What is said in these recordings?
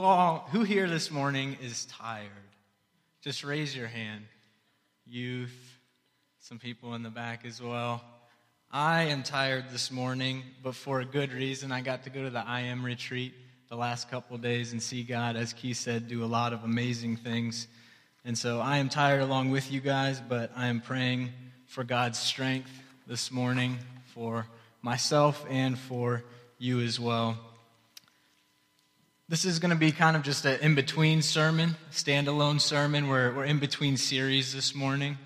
who all who here this morning is tired? Just raise your hand. Youth, some people in the back as well. I am tired this morning, but for a good reason. I got to go to the I am retreat the last couple days and see God, as Keith said, do a lot of amazing things. And so I am tired along with you guys, but I am praying for God's strength this morning for myself and for you as well. This is going to be kind of just an in between sermon, standalone sermon. We're, we're in between series this morning.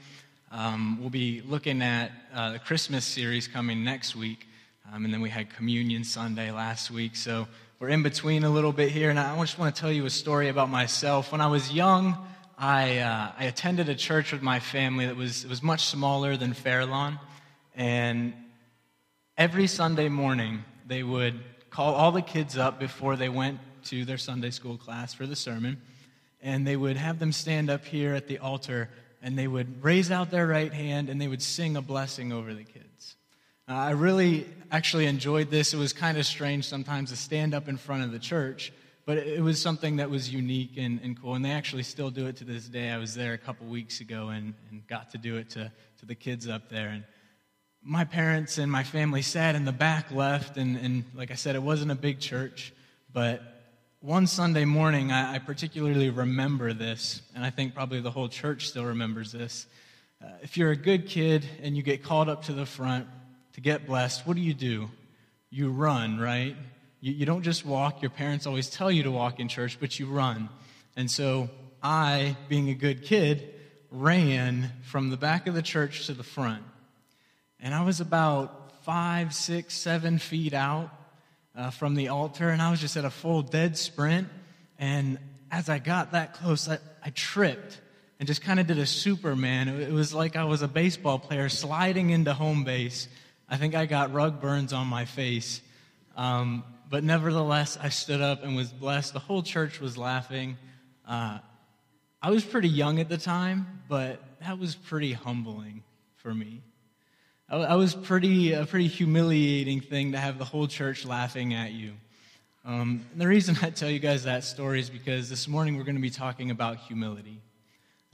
Um, we'll be looking at uh, the Christmas series coming next week. Um, and then we had Communion Sunday last week. So we're in between a little bit here. And I just want to tell you a story about myself. When I was young, I, uh, I attended a church with my family that was, it was much smaller than Fairlawn. And every Sunday morning, they would call all the kids up before they went to their Sunday school class for the sermon, and they would have them stand up here at the altar and they would raise out their right hand and they would sing a blessing over the kids. Uh, I really actually enjoyed this. It was kind of strange sometimes to stand up in front of the church, but it was something that was unique and, and cool. And they actually still do it to this day. I was there a couple weeks ago and, and got to do it to, to the kids up there. And my parents and my family sat in the back left, and, and like I said, it wasn't a big church, but one Sunday morning, I, I, particularly remember this, and I think probably the whole church still remembers this. Uh, if you're a good kid and you get called up to the front to get blessed, what do you do? You run, right? You, you don't just walk. Your parents always tell you to walk in church, but you run. And so I, being a good kid, ran from the back of the church to the front. And I was about five, six, seven feet out uh, from the altar, and I was just at a full dead sprint. And as I got that close, I, I tripped and just kind of did a Superman. It, it was like I was a baseball player sliding into home base. I think I got rug burns on my face. Um, but nevertheless, I stood up and was blessed. The whole church was laughing. Uh, I was pretty young at the time, but that was pretty humbling for me. I was pretty a pretty humiliating thing to have the whole church laughing at you. Um, the reason I tell you guys that story is because this morning we're going to be talking about humility.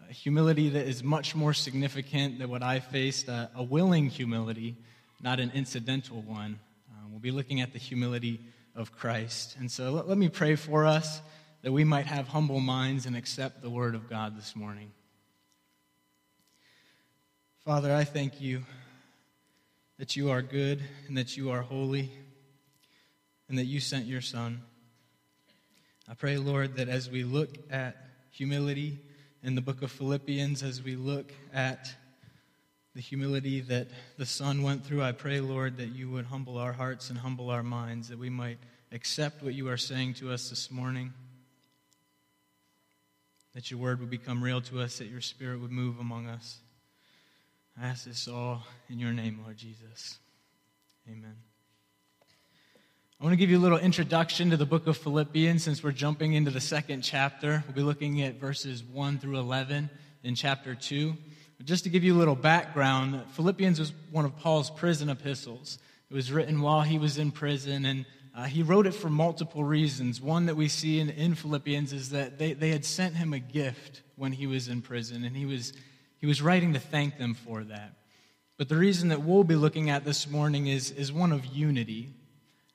Uh, humility that is much more significant than what I faced, uh, a willing humility, not an incidental one. Uh, we'll be looking at the humility of Christ. And so let, let me pray for us that we might have humble minds and accept the word of God this morning. Father, I thank you that you are good and that you are holy and that you sent your Son. I pray, Lord, that as we look at humility in the book of Philippians, as we look at the humility that the Son went through, I pray, Lord, that you would humble our hearts and humble our minds, that we might accept what you are saying to us this morning, that your word would become real to us, that your spirit would move among us. I ask this all in your name, Lord Jesus. Amen. I want to give you a little introduction to the book of Philippians since we're jumping into the second chapter. We'll be looking at verses 1 through 11 in chapter 2. But just to give you a little background, Philippians was one of Paul's prison epistles. It was written while he was in prison, and uh, he wrote it for multiple reasons. One that we see in, in Philippians is that they, they had sent him a gift when he was in prison, and he was he was writing to thank them for that. But the reason that we'll be looking at this morning is, is one of unity.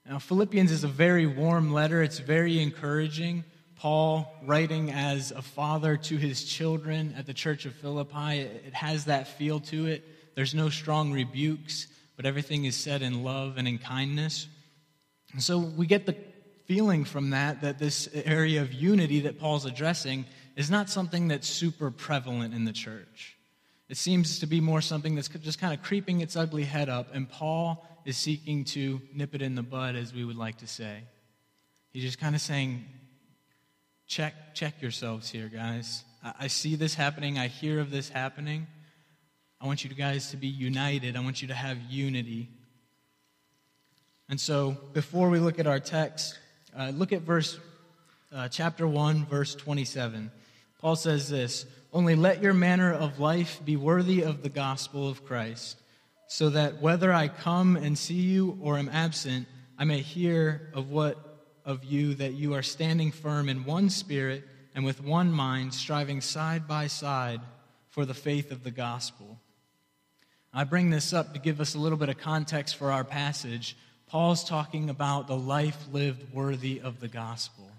Now, Philippians is a very warm letter, it's very encouraging. Paul, writing as a father to his children at the church of Philippi, it has that feel to it. There's no strong rebukes, but everything is said in love and in kindness. And so we get the feeling from that that this area of unity that Paul's addressing is not something that's super prevalent in the church. It seems to be more something that's just kind of creeping its ugly head up, and Paul is seeking to nip it in the bud, as we would like to say. He's just kind of saying, check, check yourselves here, guys. I, see this happening, I hear of this happening. I want you guys to be united, I want you to have unity. And so, before we look at our text, uh, look at verse, uh, chapter 1, verse 27. Paul says this only let your manner of life be worthy of the gospel of Christ, so that whether I come and see you or am absent, I may hear of what of you that you are standing firm in one spirit and with one mind, striving side by side for the faith of the gospel. I bring this up to give us a little bit of context for our passage. Paul's talking about the life lived worthy of the gospel.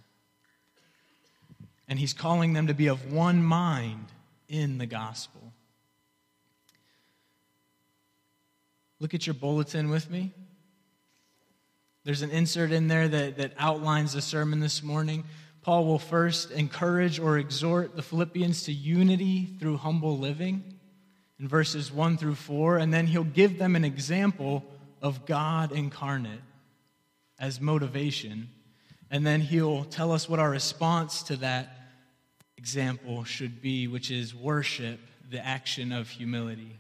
And he's calling them to be of one mind in the gospel. Look at your bulletin with me. There's an insert in there that, that outlines the sermon this morning. Paul will first encourage or exhort the Philippians to unity through humble living in verses 1 through 4, and then he'll give them an example of God incarnate as motivation. And then he'll tell us what our response to that example should be, which is worship, the action of humility.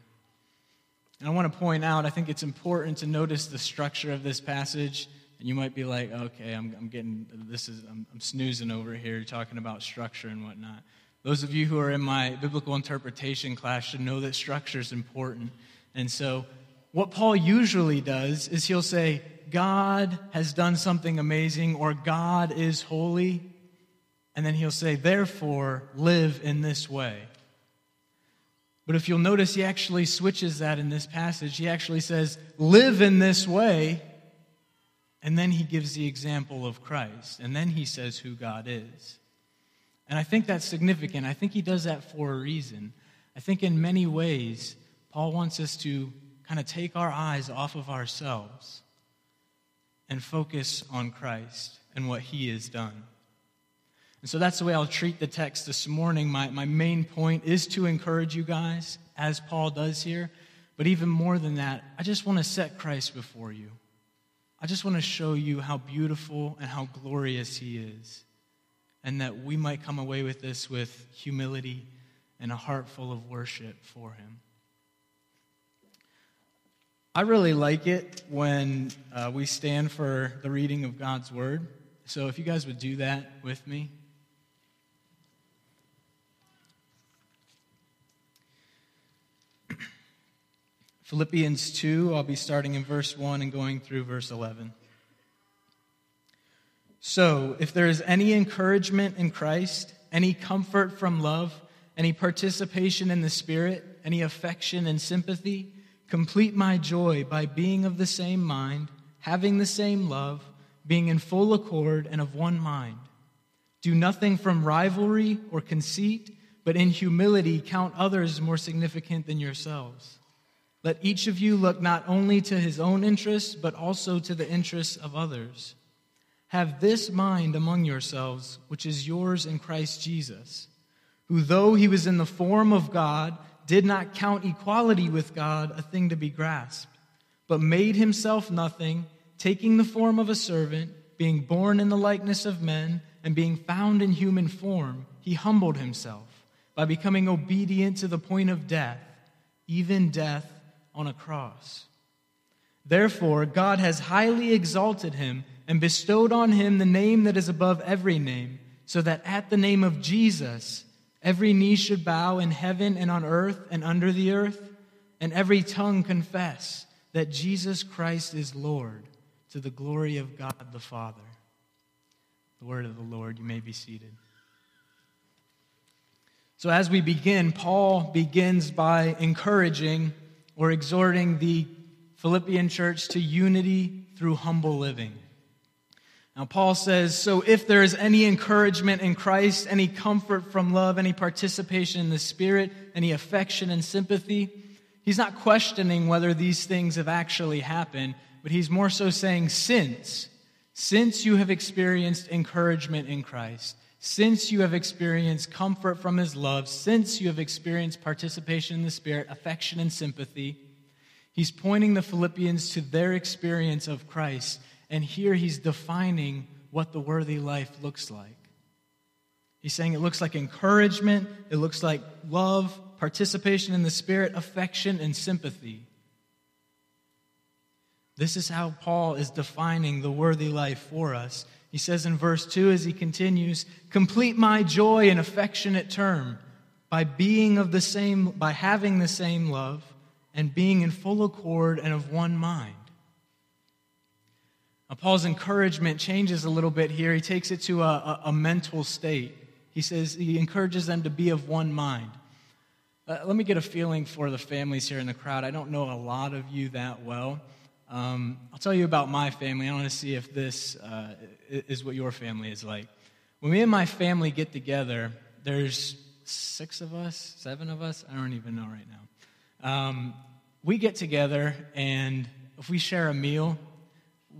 And I want to point out, I think it's important to notice the structure of this passage. And you might be like, okay, I'm, I'm getting, this is, I'm, I'm snoozing over here talking about structure and whatnot. Those of you who are in my biblical interpretation class should know that structure is important. And so, what Paul usually does is he'll say, God has done something amazing, or God is holy. And then he'll say, therefore, live in this way. But if you'll notice, he actually switches that in this passage. He actually says, live in this way. And then he gives the example of Christ. And then he says who God is. And I think that's significant. I think he does that for a reason. I think in many ways, Paul wants us to kind of take our eyes off of ourselves and focus on Christ and what he has done. And so that's the way I'll treat the text this morning. My, my main point is to encourage you guys, as Paul does here. But even more than that, I just want to set Christ before you. I just want to show you how beautiful and how glorious he is. And that we might come away with this with humility and a heart full of worship for him. I really like it when uh, we stand for the reading of God's word. So if you guys would do that with me. Philippians 2, I'll be starting in verse 1 and going through verse 11. So, if there is any encouragement in Christ, any comfort from love, any participation in the Spirit, any affection and sympathy, complete my joy by being of the same mind, having the same love, being in full accord and of one mind. Do nothing from rivalry or conceit, but in humility count others more significant than yourselves. Let each of you look not only to his own interests, but also to the interests of others. Have this mind among yourselves, which is yours in Christ Jesus, who, though he was in the form of God, did not count equality with God a thing to be grasped, but made himself nothing, taking the form of a servant, being born in the likeness of men, and being found in human form, he humbled himself by becoming obedient to the point of death, even death on a cross. Therefore, God has highly exalted him and bestowed on him the name that is above every name, so that at the name of Jesus, every knee should bow in heaven and on earth and under the earth, and every tongue confess that Jesus Christ is Lord, to the glory of God the Father. The word of the Lord, you may be seated. So, as we begin, Paul begins by encouraging or exhorting the Philippian church to unity through humble living. Now, Paul says, So if there is any encouragement in Christ, any comfort from love, any participation in the Spirit, any affection and sympathy, he's not questioning whether these things have actually happened, but he's more so saying, Since, since you have experienced encouragement in Christ, since you have experienced comfort from his love, since you have experienced participation in the Spirit, affection, and sympathy, he's pointing the Philippians to their experience of Christ. And here he's defining what the worthy life looks like. He's saying it looks like encouragement, it looks like love, participation in the Spirit, affection, and sympathy. This is how Paul is defining the worthy life for us. He says in verse 2 as he continues, Complete my joy and affectionate term by being of the same, by having the same love and being in full accord and of one mind. Now, Paul's encouragement changes a little bit here. He takes it to a, a, a mental state. He says he encourages them to be of one mind. Uh, let me get a feeling for the families here in the crowd. I don't know a lot of you that well. Um, I'll tell you about my family. I want to see if this uh, is what your family is like. When me and my family get together, there's six of us, seven of us. I don't even know right now. Um, we get together, and if we share a meal,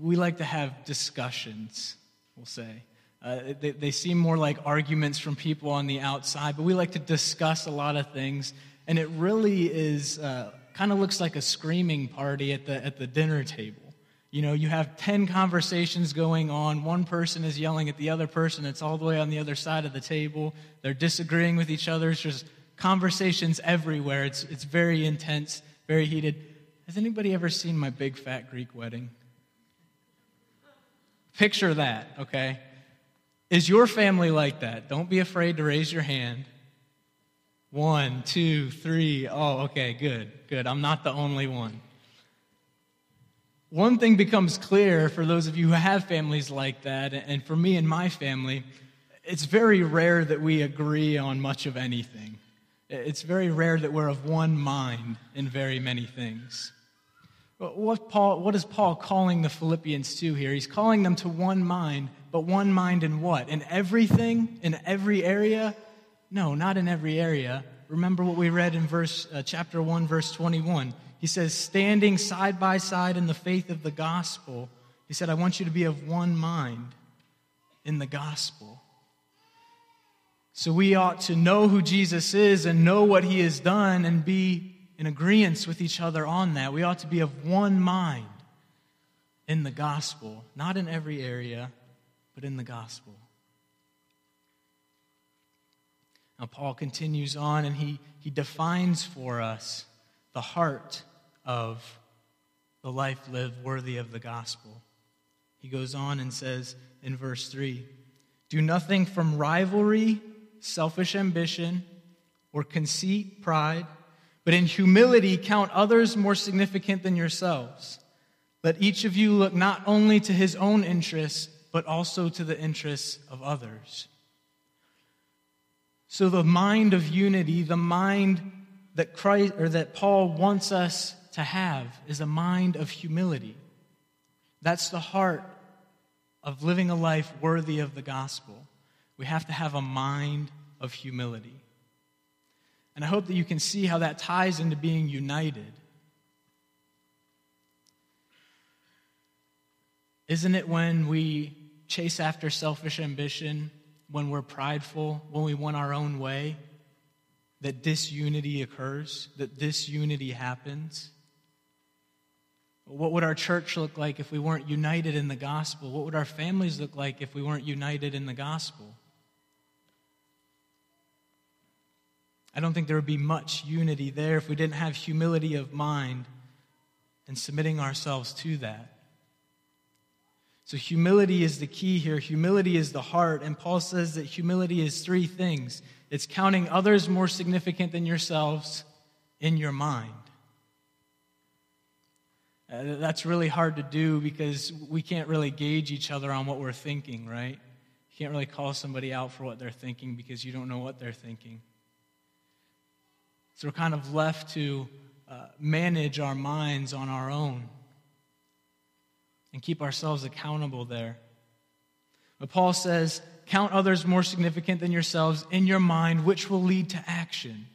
we like to have discussions, we'll say. Uh, they, they seem more like arguments from people on the outside, but we like to discuss a lot of things. And it really is, uh, kind of looks like a screaming party at the, at the dinner table. You know, you have 10 conversations going on. One person is yelling at the other person. It's all the way on the other side of the table. They're disagreeing with each other. It's just conversations everywhere. It's, it's very intense, very heated. Has anybody ever seen my big fat Greek wedding? Picture that, okay? Is your family like that? Don't be afraid to raise your hand. One, two, three. Oh, okay, good, good. I'm not the only one. One thing becomes clear for those of you who have families like that, and for me and my family, it's very rare that we agree on much of anything. It's very rare that we're of one mind in very many things. What, Paul, what is Paul calling the Philippians to here? He's calling them to one mind, but one mind in what? In everything? In every area? No, not in every area. Remember what we read in verse, uh, chapter 1, verse 21. He says, standing side by side in the faith of the gospel. He said, I want you to be of one mind in the gospel. So we ought to know who Jesus is and know what he has done and be in agreement with each other on that. We ought to be of one mind in the gospel, not in every area, but in the gospel. Now, Paul continues on and he, he defines for us the heart of the life lived worthy of the gospel. He goes on and says in verse 3 Do nothing from rivalry, selfish ambition, or conceit, pride but in humility, count others more significant than yourselves. Let each of you look not only to his own interests, but also to the interests of others. So, the mind of unity, the mind that Christ or that Paul wants us to have, is a mind of humility. That's the heart of living a life worthy of the gospel. We have to have a mind of humility. And I hope that you can see how that ties into being united. Isn't it when we chase after selfish ambition, when we're prideful, when we want our own way, that disunity occurs, that disunity happens? What would our church look like if we weren't united in the gospel? What would our families look like if we weren't united in the gospel? I don't think there would be much unity there if we didn't have humility of mind and submitting ourselves to that. So, humility is the key here. Humility is the heart. And Paul says that humility is three things it's counting others more significant than yourselves in your mind. Uh, that's really hard to do because we can't really gauge each other on what we're thinking, right? You can't really call somebody out for what they're thinking because you don't know what they're thinking. So we're kind of left to uh, manage our minds on our own and keep ourselves accountable there. But Paul says, Count others more significant than yourselves in your mind, which will lead to action.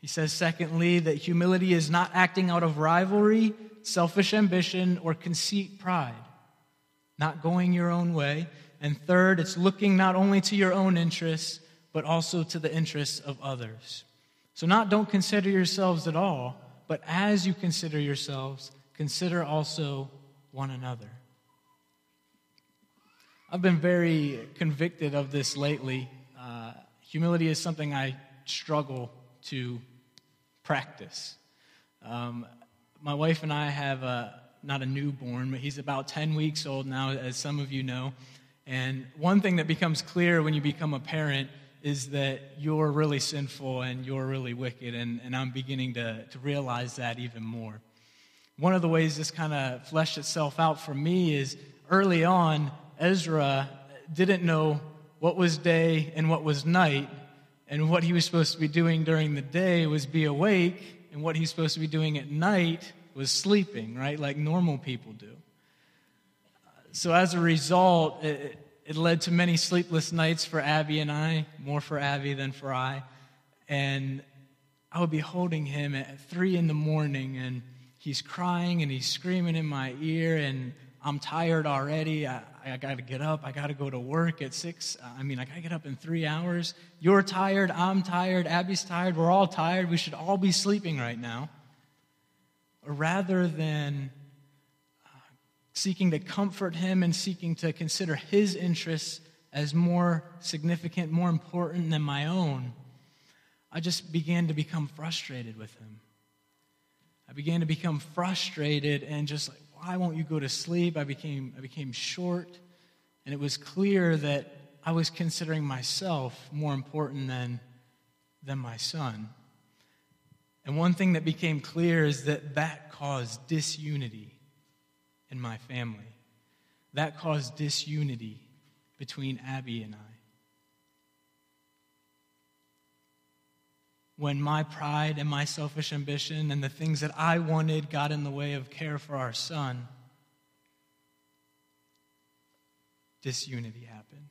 He says, secondly, that humility is not acting out of rivalry, selfish ambition, or conceit, pride, not going your own way. And third, it's looking not only to your own interests, but also to the interests of others. So, not don't consider yourselves at all, but as you consider yourselves, consider also one another. I've been very convicted of this lately. Uh, humility is something I struggle to practice. Um, my wife and I have a, not a newborn, but he's about 10 weeks old now, as some of you know. And one thing that becomes clear when you become a parent is that you're really sinful and you're really wicked, and, and I'm beginning to, to realize that even more. one of the ways this kind of fleshed itself out for me is early on, Ezra didn't know what was day and what was night, and what he was supposed to be doing during the day was be awake, and what he's supposed to be doing at night was sleeping, right? Like normal people do. So as a result, it, it led to many sleepless nights for Abby and I, more for Abby than for I. And I would be holding him at three in the morning, and he's crying and he's screaming in my ear, and I'm tired already. I, I got to get up. I got to go to work at six. I mean, I got to get up in three hours. You're tired. I'm tired. Abby's tired. We're all tired. We should all be sleeping right now. Rather than seeking to comfort him and seeking to consider his interests as more significant, more important than my own, I just began to become frustrated with him. I began to become frustrated and just like, why won't you go to sleep? I became, I became short, and it was clear that I was considering myself more important than, than my son. And one thing that became clear is that that caused disunity in my family. That caused disunity between Abby and I. When my pride and my selfish ambition and the things that I wanted got in the way of care for our son, disunity happened.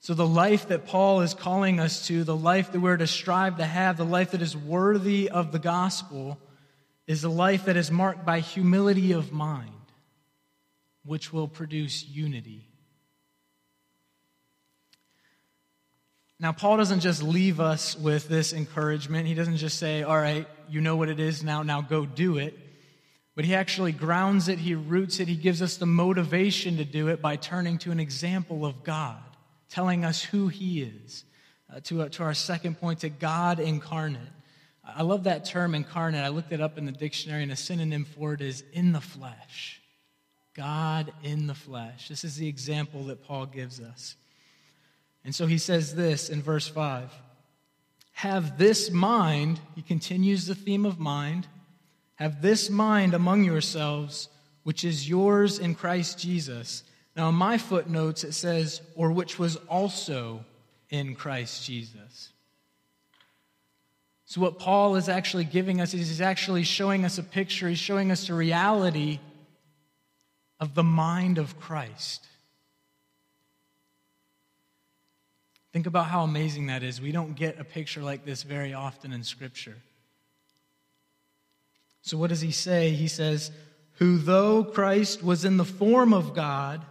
So, the life that Paul is calling us to, the life that we're to strive to have, the life that is worthy of the gospel, is a life that is marked by humility of mind, which will produce unity. Now, Paul doesn't just leave us with this encouragement. He doesn't just say, All right, you know what it is now, now go do it. But he actually grounds it, he roots it, he gives us the motivation to do it by turning to an example of God, telling us who he is. Uh, to, uh, to our second point, to God incarnate. I love that term incarnate. I looked it up in the dictionary, and a synonym for it is in the flesh. God in the flesh. This is the example that Paul gives us. And so he says this in verse 5 Have this mind, he continues the theme of mind, have this mind among yourselves, which is yours in Christ Jesus. Now, in my footnotes, it says, or which was also in Christ Jesus. So, what Paul is actually giving us is he's actually showing us a picture, he's showing us a reality of the mind of Christ. Think about how amazing that is. We don't get a picture like this very often in Scripture. So, what does he say? He says, Who, though Christ was in the form of God,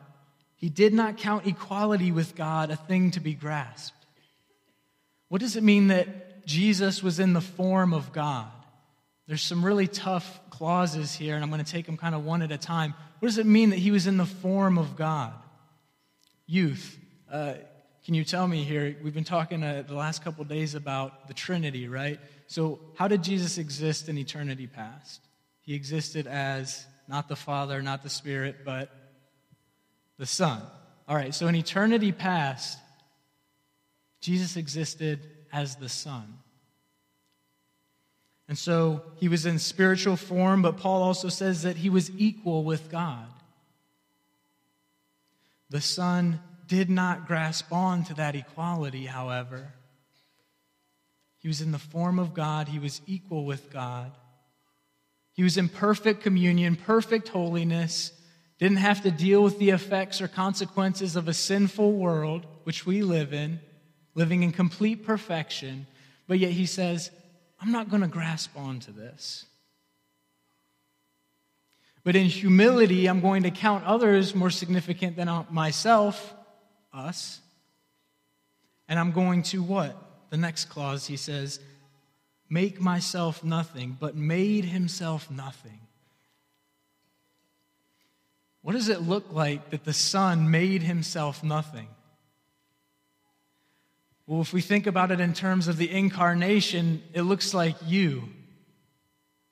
he did not count equality with God a thing to be grasped. What does it mean that Jesus was in the form of God. There's some really tough clauses here, and I'm going to take them kind of one at a time. What does it mean that he was in the form of God? Youth, uh, can you tell me here? We've been talking uh, the last couple days about the Trinity, right? So, how did Jesus exist in eternity past? He existed as not the Father, not the Spirit, but the Son. All right, so in eternity past, Jesus existed as the Son. And so he was in spiritual form, but Paul also says that he was equal with God. The Son did not grasp on to that equality, however. He was in the form of God, he was equal with God. He was in perfect communion, perfect holiness, didn't have to deal with the effects or consequences of a sinful world, which we live in living in complete perfection, but yet he says, I'm not going to grasp onto this. But in humility, I'm going to count others more significant than uh, myself, us. And I'm going to what? The next clause, he says, make myself nothing, but made himself nothing. What does it look like that the Son made himself nothing? Well, if we think about it in terms of the incarnation, it looks like you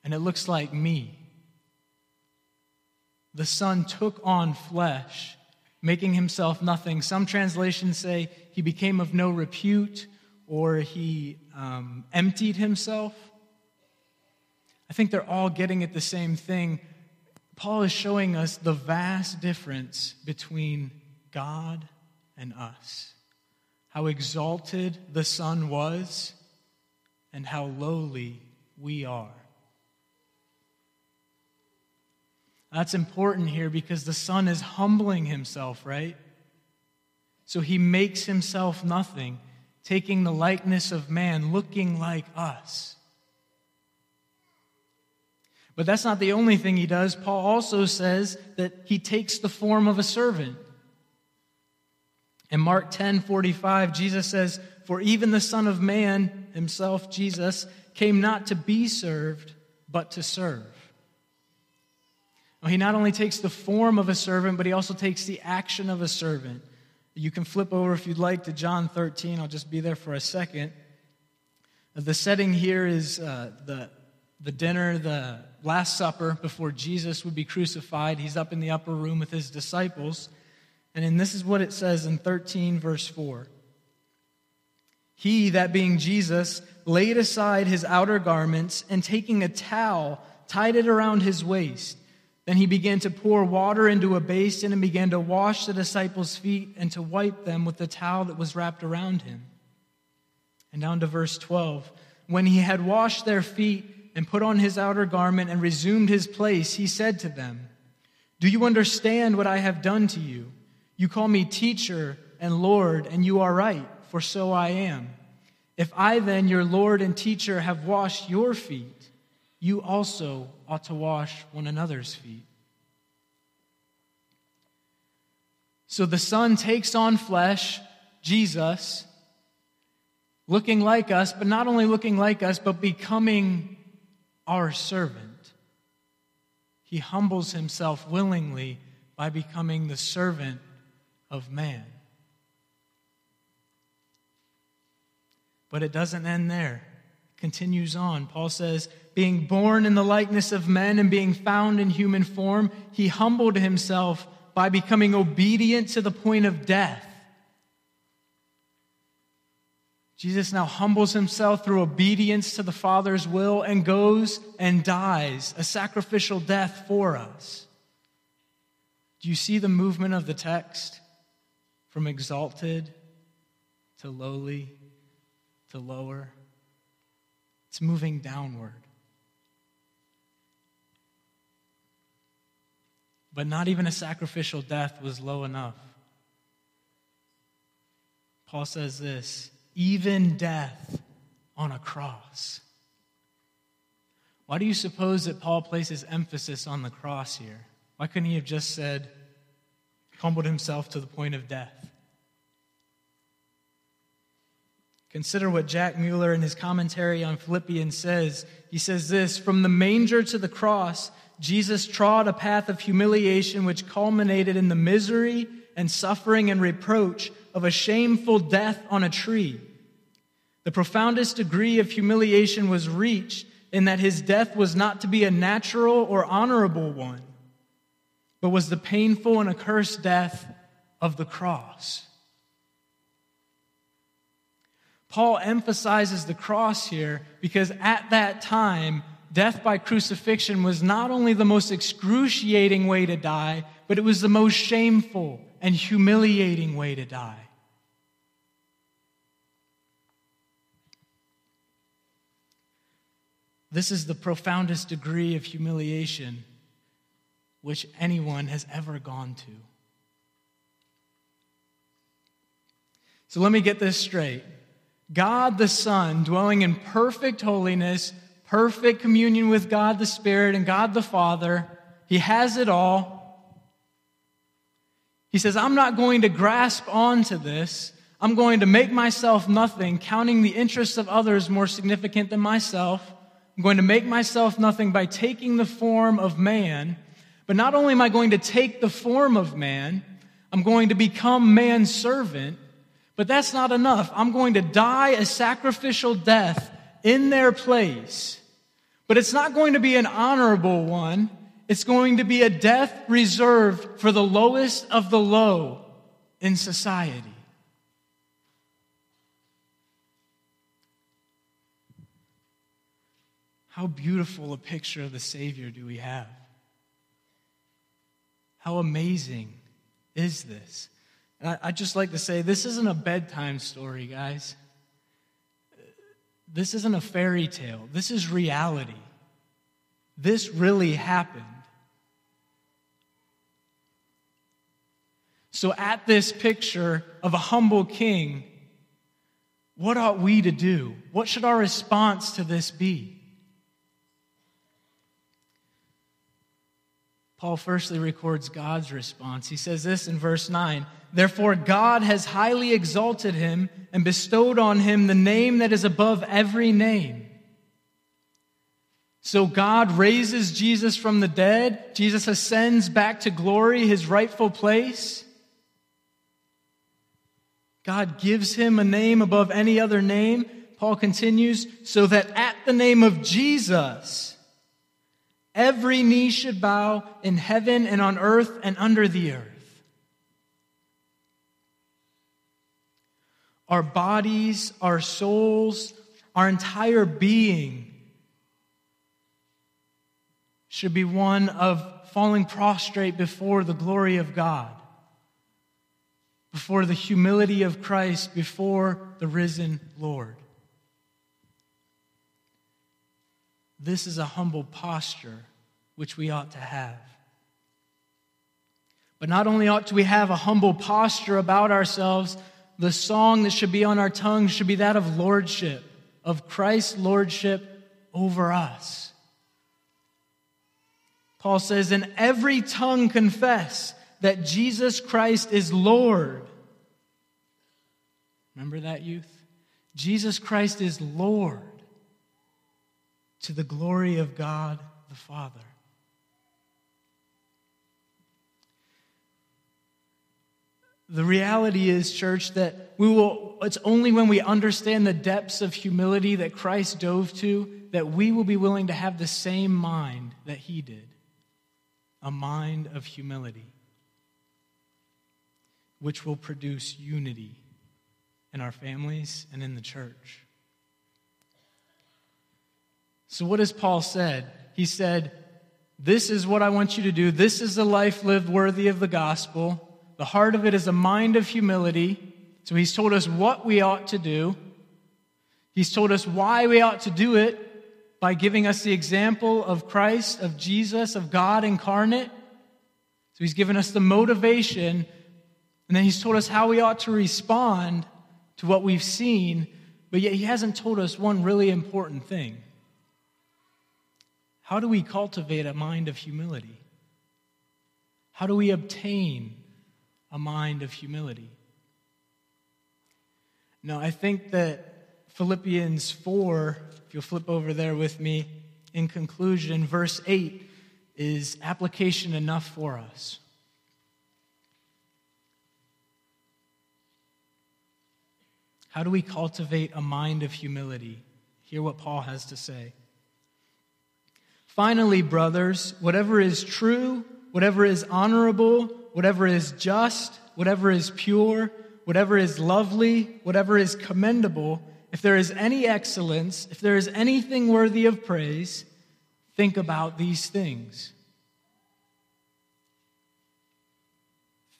and it looks like me. The Son took on flesh, making himself nothing. Some translations say he became of no repute or he um, emptied himself. I think they're all getting at the same thing. Paul is showing us the vast difference between God and us. How exalted the Son was, and how lowly we are. That's important here because the Son is humbling himself, right? So he makes himself nothing, taking the likeness of man, looking like us. But that's not the only thing he does. Paul also says that he takes the form of a servant. In Mark 10 45, Jesus says, For even the Son of Man himself, Jesus, came not to be served, but to serve. Well, he not only takes the form of a servant, but he also takes the action of a servant. You can flip over if you'd like to John 13. I'll just be there for a second. The setting here is uh, the, the dinner, the Last Supper before Jesus would be crucified. He's up in the upper room with his disciples. And then this is what it says in 13, verse 4. He, that being Jesus, laid aside his outer garments and taking a towel, tied it around his waist. Then he began to pour water into a basin and began to wash the disciples' feet and to wipe them with the towel that was wrapped around him. And down to verse 12. When he had washed their feet and put on his outer garment and resumed his place, he said to them, Do you understand what I have done to you? You call me teacher and Lord, and you are right, for so I am. If I then, your Lord and teacher, have washed your feet, you also ought to wash one another's feet. So the Son takes on flesh, Jesus, looking like us, but not only looking like us, but becoming our servant. He humbles himself willingly by becoming the servant of man. But it doesn't end there. It continues on. Paul says, being born in the likeness of men and being found in human form, he humbled himself by becoming obedient to the point of death. Jesus now humbles himself through obedience to the Father's will and goes and dies a sacrificial death for us. Do you see the movement of the text? From exalted to lowly to lower. It's moving downward. But not even a sacrificial death was low enough. Paul says this even death on a cross. Why do you suppose that Paul places emphasis on the cross here? Why couldn't he have just said, humbled himself to the point of death? Consider what Jack Mueller in his commentary on Philippians says. He says this From the manger to the cross, Jesus trod a path of humiliation which culminated in the misery and suffering and reproach of a shameful death on a tree. The profoundest degree of humiliation was reached in that his death was not to be a natural or honorable one, but was the painful and accursed death of the cross. Paul emphasizes the cross here because at that time, death by crucifixion was not only the most excruciating way to die, but it was the most shameful and humiliating way to die. This is the profoundest degree of humiliation which anyone has ever gone to. So let me get this straight. God the Son, dwelling in perfect holiness, perfect communion with God the Spirit and God the Father. He has it all. He says, I'm not going to grasp onto this. I'm going to make myself nothing, counting the interests of others more significant than myself. I'm going to make myself nothing by taking the form of man. But not only am I going to take the form of man, I'm going to become man's servant but that's not enough. I'm going to die a sacrificial death in their place. But it's not going to be an honorable one. It's going to be a death reserved for the lowest of the low in society. How beautiful a picture of the Savior do we have? How amazing is this? And I, would just like to say this isn't a bedtime story, guys. This isn't a fairy tale. This is reality. This really happened. So, at this picture of a humble king, what ought we to do? What should our response to this be? Paul firstly records God's response. He says this in verse 9 Therefore, God has highly exalted him and bestowed on him the name that is above every name. So God raises Jesus from the dead. Jesus ascends back to glory, his rightful place. God gives him a name above any other name. Paul continues, so that at the name of Jesus, Every knee should bow in heaven and on earth and under the earth. Our bodies, our souls, our entire being should be one of falling prostrate before the glory of God, before the humility of Christ, before the risen Lord. This is a humble posture which we ought to have. But not only ought we have a humble posture about ourselves, the song that should be on our tongues should be that of lordship, of Christ's lordship over us. Paul says, "In every tongue confess that Jesus Christ is Lord. Remember that, youth? Jesus Christ is Lord to the glory of God the Father. The reality is, church, that we will, it's only when we understand the depths of humility that Christ dove to that we will be willing to have the same mind that he did a mind of humility, which will produce unity in our families and in the church. So, what has Paul said? He said, This is what I want you to do. This is a life lived worthy of the gospel. The heart of it is a mind of humility. So, he's told us what we ought to do. He's told us why we ought to do it by giving us the example of Christ, of Jesus, of God incarnate. So, he's given us the motivation. And then he's told us how we ought to respond to what we've seen. But yet, he hasn't told us one really important thing. How do we cultivate a mind of humility? How do we obtain a mind of humility? Now, I think that Philippians 4, if you'll flip over there with me, in conclusion, verse 8 is application enough for us. How do we cultivate a mind of humility? Hear what Paul has to say. Finally, brothers, whatever is true, whatever is honorable, whatever is just, whatever is pure, whatever is lovely, whatever is commendable, if there is any excellence, if there is anything worthy of praise, think about these things.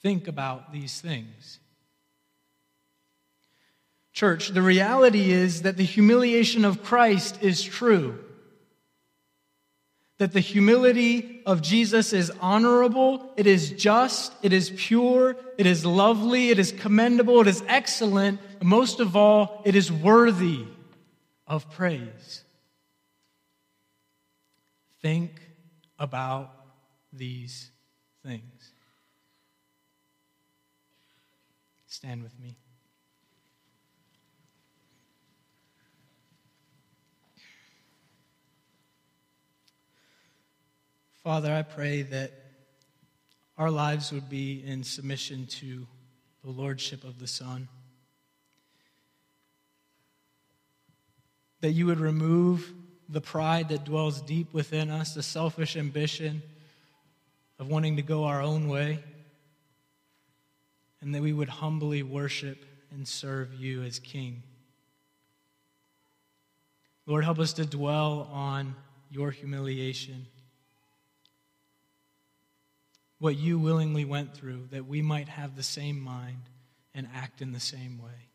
Think about these things. Church, the reality is that the humiliation of Christ is true that the humility of Jesus is honorable, it is just, it is pure, it is lovely, it is commendable, it is excellent, and most of all, it is worthy of praise. Think about these things. Stand with me. Father, I pray that our lives would be in submission to the Lordship of the Son. That you would remove the pride that dwells deep within us, the selfish ambition of wanting to go our own way, and that we would humbly worship and serve you as King. Lord, help us to dwell on your humiliation, what you willingly went through, that we might have the same mind and act in the same way.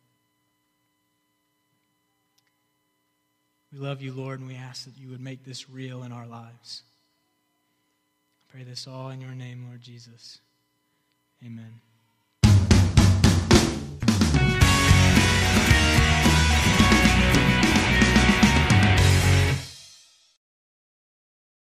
We love you, Lord, and we ask that you would make this real in our lives. I pray this all in your name, Lord Jesus. Amen.